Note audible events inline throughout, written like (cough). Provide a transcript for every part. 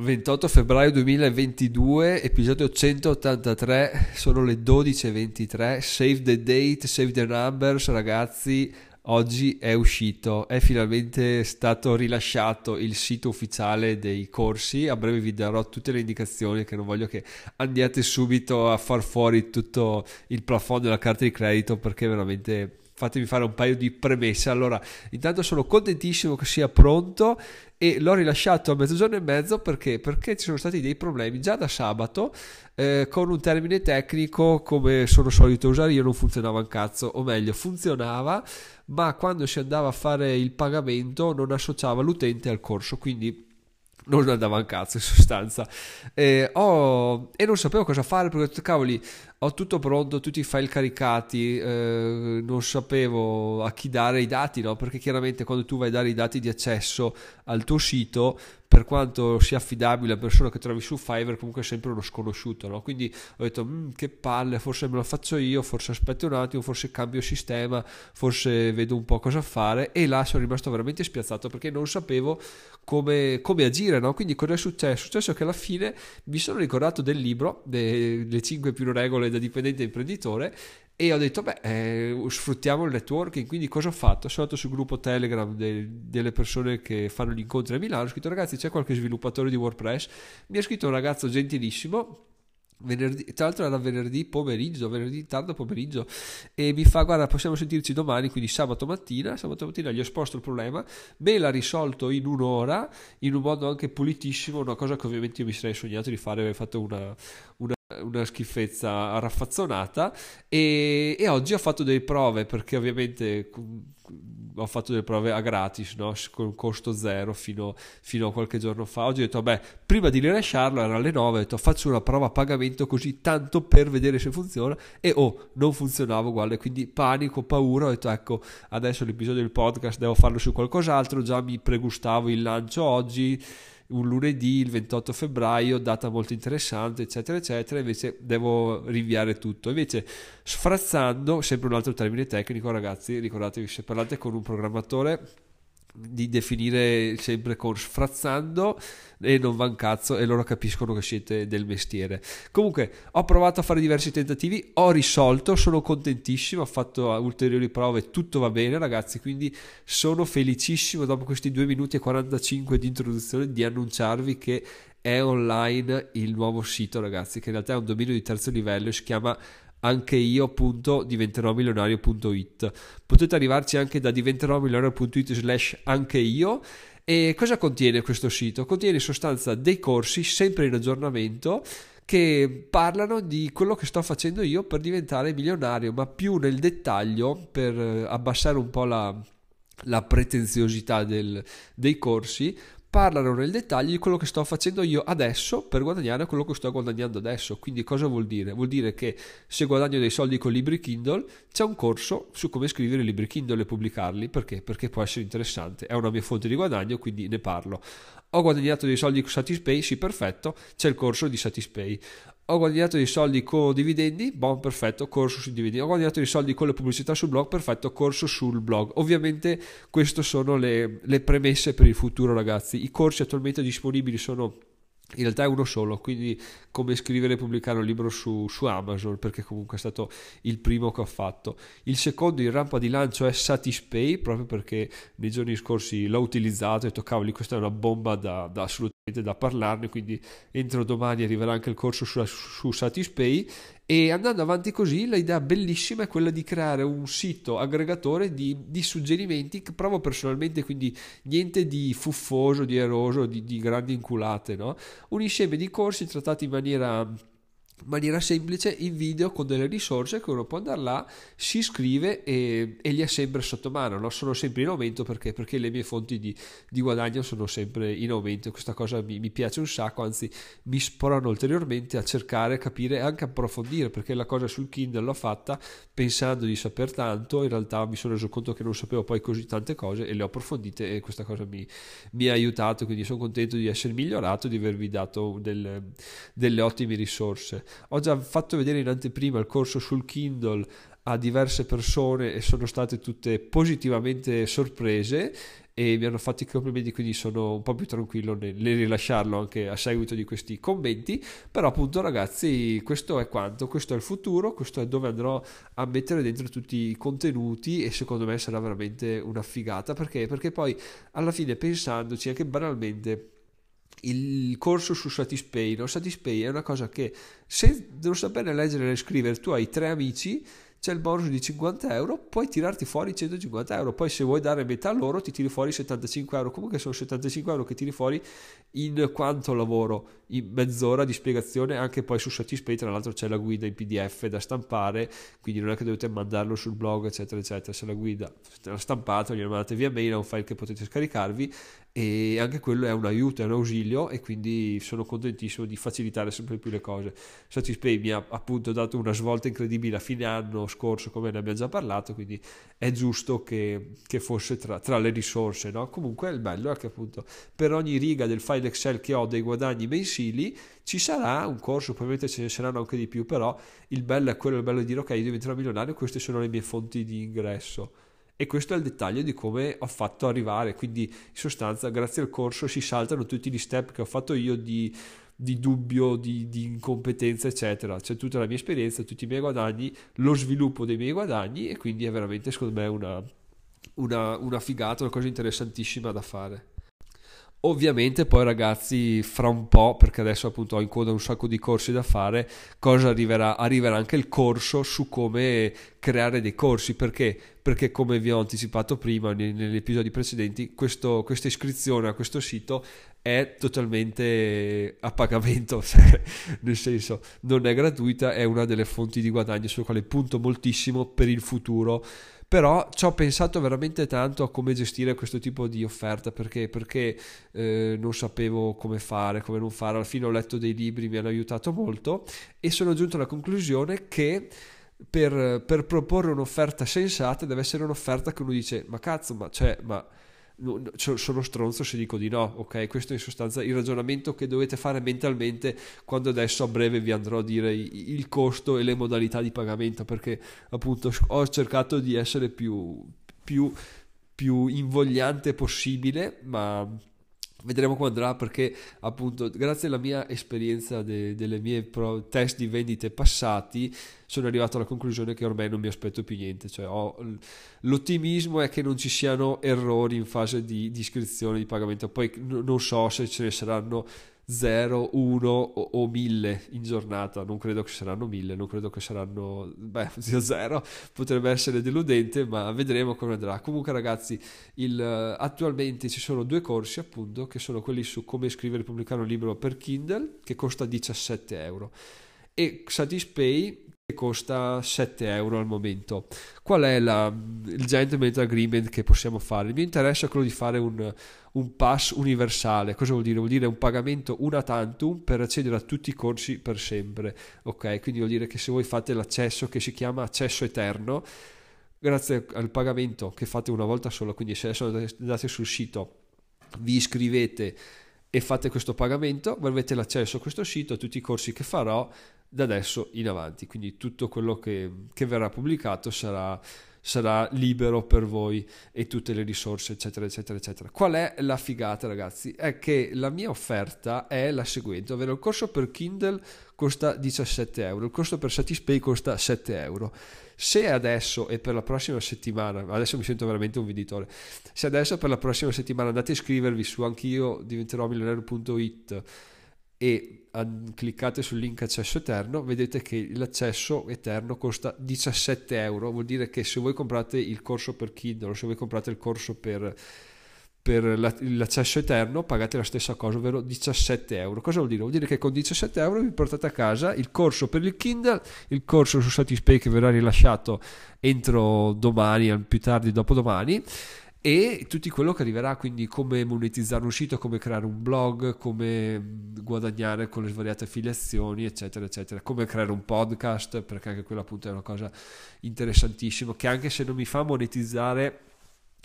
28 febbraio 2022, episodio 183, sono le 12.23, save the date, save the numbers, ragazzi, oggi è uscito, è finalmente stato rilasciato il sito ufficiale dei corsi, a breve vi darò tutte le indicazioni che non voglio che andiate subito a far fuori tutto il plafond della carta di credito perché veramente fatemi fare un paio di premesse. Allora, intanto sono contentissimo che sia pronto e l'ho rilasciato a mezzogiorno e mezzo perché? Perché ci sono stati dei problemi già da sabato eh, con un termine tecnico come sono solito usare io non funzionava un cazzo, o meglio funzionava ma quando si andava a fare il pagamento non associava l'utente al corso, quindi non andava un cazzo in sostanza eh, ho, e non sapevo cosa fare perché cavoli ho tutto pronto, tutti i file caricati, eh, non sapevo a chi dare i dati, no? perché chiaramente quando tu vai a dare i dati di accesso al tuo sito, per quanto sia affidabile la persona che trovi su Fiverr, comunque è sempre uno sconosciuto, no? quindi ho detto mm, che palle, forse me lo faccio io, forse aspetto un attimo, forse cambio sistema, forse vedo un po' cosa fare e là sono rimasto veramente spiazzato perché non sapevo come, come agire, no? quindi cosa è successo? È successo che alla fine mi sono ricordato del libro, le 5 più regole da dipendente imprenditore e ho detto beh eh, sfruttiamo il networking quindi cosa ho fatto? sono andato sul gruppo telegram de, delle persone che fanno gli incontri a Milano ho scritto ragazzi c'è qualche sviluppatore di WordPress mi ha scritto un ragazzo gentilissimo venerdì, tra l'altro era venerdì pomeriggio, venerdì tardo pomeriggio e mi fa guarda possiamo sentirci domani, quindi sabato mattina, sabato mattina gli ho esposto il problema, me l'ha risolto in un'ora, in un modo anche pulitissimo, una cosa che ovviamente io mi sarei sognato di fare, aver fatto una, una una schifezza raffazzonata e, e, oggi ho fatto delle prove perché ovviamente ho fatto delle prove a gratis no? con costo zero fino, fino, a qualche giorno fa. Oggi ho detto vabbè prima di rilasciarlo era alle 9 ho detto faccio una prova a pagamento così tanto per vedere se funziona. E oh non funzionava uguale quindi panico paura ho detto ecco adesso l'episodio del podcast devo farlo su qualcos'altro. Già mi pregustavo il lancio oggi un lunedì, il 28 febbraio, data molto interessante, eccetera, eccetera, invece devo rinviare tutto. Invece, sfrazzando, sempre un altro termine tecnico, ragazzi, ricordatevi se parlate con un programmatore di definire sempre con sfrazzando e non va un cazzo e loro capiscono che siete del mestiere. Comunque ho provato a fare diversi tentativi, ho risolto, sono contentissimo, ho fatto ulteriori prove, tutto va bene ragazzi, quindi sono felicissimo dopo questi 2 minuti e 45 di introduzione di annunciarvi che è online il nuovo sito ragazzi, che in realtà è un dominio di terzo livello si chiama anche io appunto diventerò milionario.it potete arrivarci anche da diventerò milionario.it slash anche io e cosa contiene questo sito? contiene in sostanza dei corsi sempre in aggiornamento che parlano di quello che sto facendo io per diventare milionario ma più nel dettaglio per eh, abbassare un po' la, la pretenziosità del, dei corsi parlano nel dettaglio di quello che sto facendo io adesso per guadagnare quello che sto guadagnando adesso. Quindi cosa vuol dire? Vuol dire che se guadagno dei soldi con libri Kindle, c'è un corso su come scrivere libri Kindle e pubblicarli. Perché? Perché può essere interessante. È una mia fonte di guadagno, quindi ne parlo. Ho guadagnato dei soldi con Satispay? Sì, perfetto. C'è il corso di Satispay ho guadagnato dei soldi con dividendi, buon perfetto, corso sui dividendi, ho guadagnato dei soldi con le pubblicità sul blog, perfetto, corso sul blog. Ovviamente queste sono le, le premesse per il futuro ragazzi, i corsi attualmente disponibili sono in realtà è uno solo, quindi come scrivere e pubblicare un libro su, su, Amazon, perché comunque è stato il primo che ho fatto. Il secondo in rampa di lancio è Satispay, proprio perché nei giorni scorsi l'ho utilizzato e detto cavoli, questa è una bomba da, da assolutamente da parlarne, quindi entro domani arriverà anche il corso su, su Satispay e andando avanti così l'idea bellissima è quella di creare un sito aggregatore di, di suggerimenti che provo personalmente, quindi niente di fuffoso, di eroso, di, di grandi inculate, no? un insieme di corsi trattati in maniera maniera semplice in video con delle risorse che uno può andare là, si iscrive e, e li ha sempre sotto mano, no? sono sempre in aumento perché, perché le mie fonti di, di, guadagno sono sempre in aumento questa cosa mi, mi, piace un sacco, anzi mi sporano ulteriormente a cercare, capire e anche approfondire perché la cosa sul Kindle l'ho fatta pensando di saper tanto, in realtà mi sono reso conto che non sapevo poi così tante cose e le ho approfondite e questa cosa mi, mi ha aiutato, quindi sono contento di essere migliorato, di avervi dato delle, delle ottime risorse. Ho già fatto vedere in anteprima il corso sul Kindle a diverse persone e sono state tutte positivamente sorprese e mi hanno fatto i complimenti quindi sono un po' più tranquillo nel, rilasciarlo anche a seguito di questi commenti. Però appunto ragazzi questo è quanto. Questo è il futuro questo è dove andrò a mettere dentro tutti i contenuti e secondo me sarà veramente una figata perché? Perché poi alla fine pensandoci anche banalmente il corso su Satispay, no? Satispay è una cosa che se non sapere leggere e scrivere tu hai tre amici c'è il bonus di 50 euro, puoi tirarti fuori 150 euro, poi se vuoi dare metà loro ti tiri fuori 75 euro, comunque sono 75 euro che tiri fuori in quanto lavoro, in mezz'ora di spiegazione, anche poi su Satispay tra l'altro c'è la guida in pdf da stampare, quindi non è che dovete mandarlo sul blog eccetera eccetera, se la guida la stampate gliela mandate via mail, è un file che potete scaricarvi e anche quello è un aiuto, è un ausilio e quindi sono contentissimo di facilitare sempre più le cose. Satispay mi ha appunto dato una svolta incredibile a fine anno scorso come ne abbiamo già parlato, quindi è giusto che, che fosse tra, tra, le risorse. No? Comunque il bello è che appunto per ogni riga del file Excel che ho dei guadagni mensili ci sarà un corso, probabilmente ce ne saranno anche di più, però il bello è quello, il bello di dire ok, io diventerò milionario, queste sono le mie fonti di ingresso e questo è il dettaglio di come ho fatto arrivare. Quindi in sostanza grazie al corso si saltano tutti gli step che ho fatto io di, di dubbio, di, di, incompetenza eccetera. C'è tutta la mia esperienza, tutti i miei guadagni lo sviluppo dei miei guadagni e quindi è veramente secondo me una, una, una figata, una cosa interessantissima da fare Ovviamente poi ragazzi fra un po', perché adesso appunto ho in coda un sacco di corsi da fare, cosa arriverà? Arriverà anche il corso su come creare dei corsi, perché? Perché come vi ho anticipato prima negli episodi precedenti, questo, questa iscrizione a questo sito è totalmente a pagamento, (laughs) cioè, nel senso non è gratuita, è una delle fonti di guadagno sulle quali punto moltissimo per il futuro però ci ho pensato veramente tanto a come gestire questo tipo di offerta perché, perché eh, non sapevo come fare, come non fare. Alla fine ho letto dei libri, mi hanno aiutato molto e sono giunto alla conclusione che per, per proporre un'offerta sensata deve essere un'offerta che uno dice ma cazzo, ma, cioè, ma sono stronzo se dico di no, ok? Questo è in sostanza il ragionamento che dovete fare mentalmente quando adesso a breve vi andrò a dire il costo e le modalità di pagamento, perché appunto ho cercato di essere più, più, più invogliante possibile, ma Vedremo come andrà perché appunto grazie alla mia esperienza de, delle mie pro, test di vendite passati sono arrivato alla conclusione che ormai non mi aspetto più niente, cioè ho, l'ottimismo è che non ci siano errori in fase di, di iscrizione di pagamento, poi n- non so se ce ne saranno 0, 1 o, 1000 in giornata, non credo che saranno 1000, non credo che saranno, beh, (laughs) 0 potrebbe essere deludente, ma vedremo come andrà. Comunque ragazzi, il, attualmente ci sono due corsi appunto, che sono quelli su come scrivere e pubblicare un libro per Kindle, che costa 17 euro, e Satispay costa 7 euro al momento. Qual è la, il gentleman agreement che possiamo fare? Il mio interesse è quello di fare un, un pass universale. Cosa vuol dire? Vuol dire un pagamento una tantum per accedere a tutti i corsi per sempre. Ok, quindi vuol dire che se voi fate l'accesso che si chiama accesso eterno, grazie al pagamento che fate una volta sola, quindi se adesso andate sul sito, vi iscrivete e fate questo pagamento, voi avete l'accesso a questo sito, a tutti i corsi che farò da adesso in avanti. Quindi tutto quello che, che verrà pubblicato sarà, sarà, libero per voi e tutte le risorse, eccetera, eccetera, eccetera. Qual è la figata, ragazzi? È che la mia offerta è la seguente, ovvero il corso per Kindle costa 17 euro, il corso per Satispay costa 7 euro. Se adesso e per la prossima settimana, adesso mi sento veramente un venditore, se adesso per la prossima settimana andate a iscrivervi su anch'io diventerò milionario.it e cliccate sul link accesso eterno vedete che l'accesso eterno costa 17 euro. Vuol dire che se voi comprate il corso per Kindle se voi comprate il corso per, per l'accesso eterno pagate la stessa cosa ovvero 17 euro cosa vuol dire? vuol dire che con 17 euro vi portate a casa il corso per il Kindle il corso su Satispay che verrà rilasciato entro domani più tardi dopodomani e tutto quello che arriverà, quindi come monetizzare un sito, come creare un blog, come guadagnare con le svariate affiliazioni, eccetera, eccetera, come creare un podcast, perché anche quella appunto è una cosa interessantissima, che anche se non mi fa monetizzare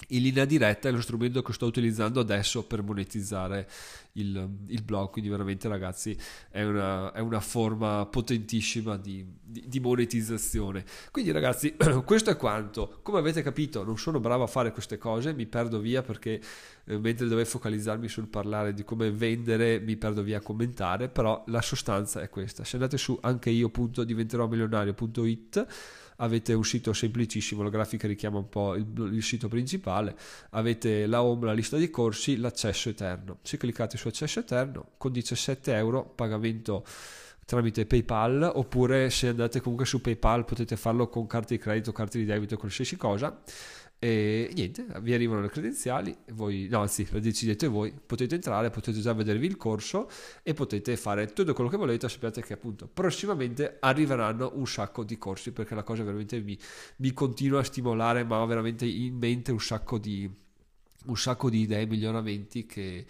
in linea diretta è lo strumento che sto utilizzando adesso per monetizzare il, il blog. Quindi veramente ragazzi è una, è una forma potentissima di, di, di, monetizzazione. Quindi ragazzi (clears throat) questo è quanto. Come avete capito non sono bravo a fare queste cose mi perdo via perché eh, mentre dovevo focalizzarmi sul parlare di come vendere mi perdo via a commentare però la sostanza è questa. Se andate su anche io.diventerò milionario.it avete un sito semplicissimo, la grafica richiama un po' il, il, sito principale, avete la home, la lista di corsi, l'accesso eterno. Se cliccate su accesso eterno con 17 euro pagamento tramite PayPal oppure se andate comunque su PayPal potete farlo con carte di credito, carte di debito, qualsiasi cosa e niente, vi arrivano le credenziali, voi, no, anzi, le decidete voi, potete entrare, potete già vedervi il corso e potete fare tutto quello che volete. Sappiate che appunto prossimamente arriveranno un sacco di corsi perché la cosa veramente mi, mi continua a stimolare, ma ho veramente in mente un sacco di, un sacco di idee, miglioramenti che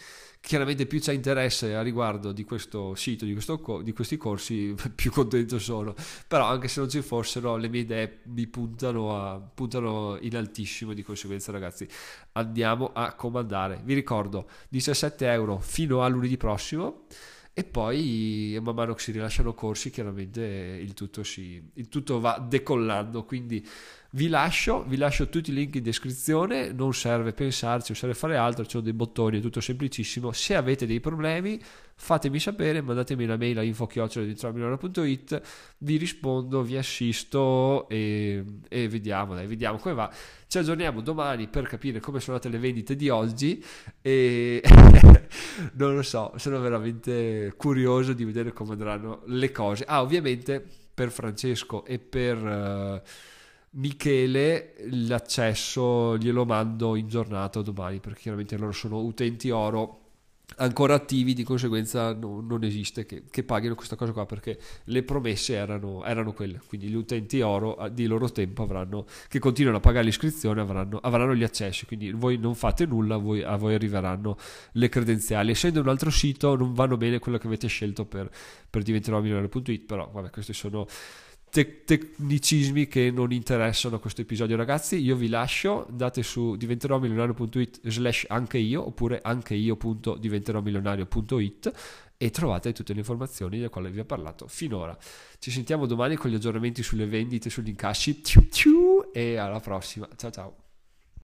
chiaramente più c'è interesse a riguardo di questo sito, di, questo, di, questi corsi, (laughs) più contento sono. Però anche se non ci fossero, le mie idee mi puntano, a, puntano in altissimo, di conseguenza ragazzi andiamo a comandare. Vi ricordo 17 euro fino a lunedì prossimo e poi man mano che si rilasciano corsi chiaramente il tutto, si, il tutto va decollando quindi vi lascio, vi lascio tutti i link in descrizione non serve pensarci non serve fare altro ci sono dei bottoni è tutto semplicissimo se avete dei problemi fatemi sapere mandatemi una mail a info.it vi rispondo vi assisto e, e vediamo dai vediamo come va ci aggiorniamo domani per capire come sono andate le vendite di oggi e (laughs) non lo so, sono veramente curioso di vedere come andranno le cose. Ah, ovviamente per Francesco e per uh, Michele l'accesso glielo mando in giornata domani perché chiaramente loro sono utenti oro ancora attivi, di conseguenza no, non esiste che, che, paghino questa cosa qua perché le promesse erano, erano, quelle, quindi gli utenti oro di loro tempo avranno, che continuano a pagare l'iscrizione avranno, avranno gli accessi, quindi voi non fate nulla, voi, a voi arriveranno le credenziali. Essendo un altro sito non vanno bene quello che avete scelto per, per diventare milionario.it, però vabbè questi sono te- tecnicismi che non interessano a questo episodio ragazzi. Io vi lascio. Andate su diventeròmilionario.it slash anche io oppure anche io.diventeròmilionario.it e trovate tutte le informazioni delle quali vi ho parlato finora. Ci sentiamo domani con gli aggiornamenti sulle vendite sugli incassi. E alla prossima. Ciao ciao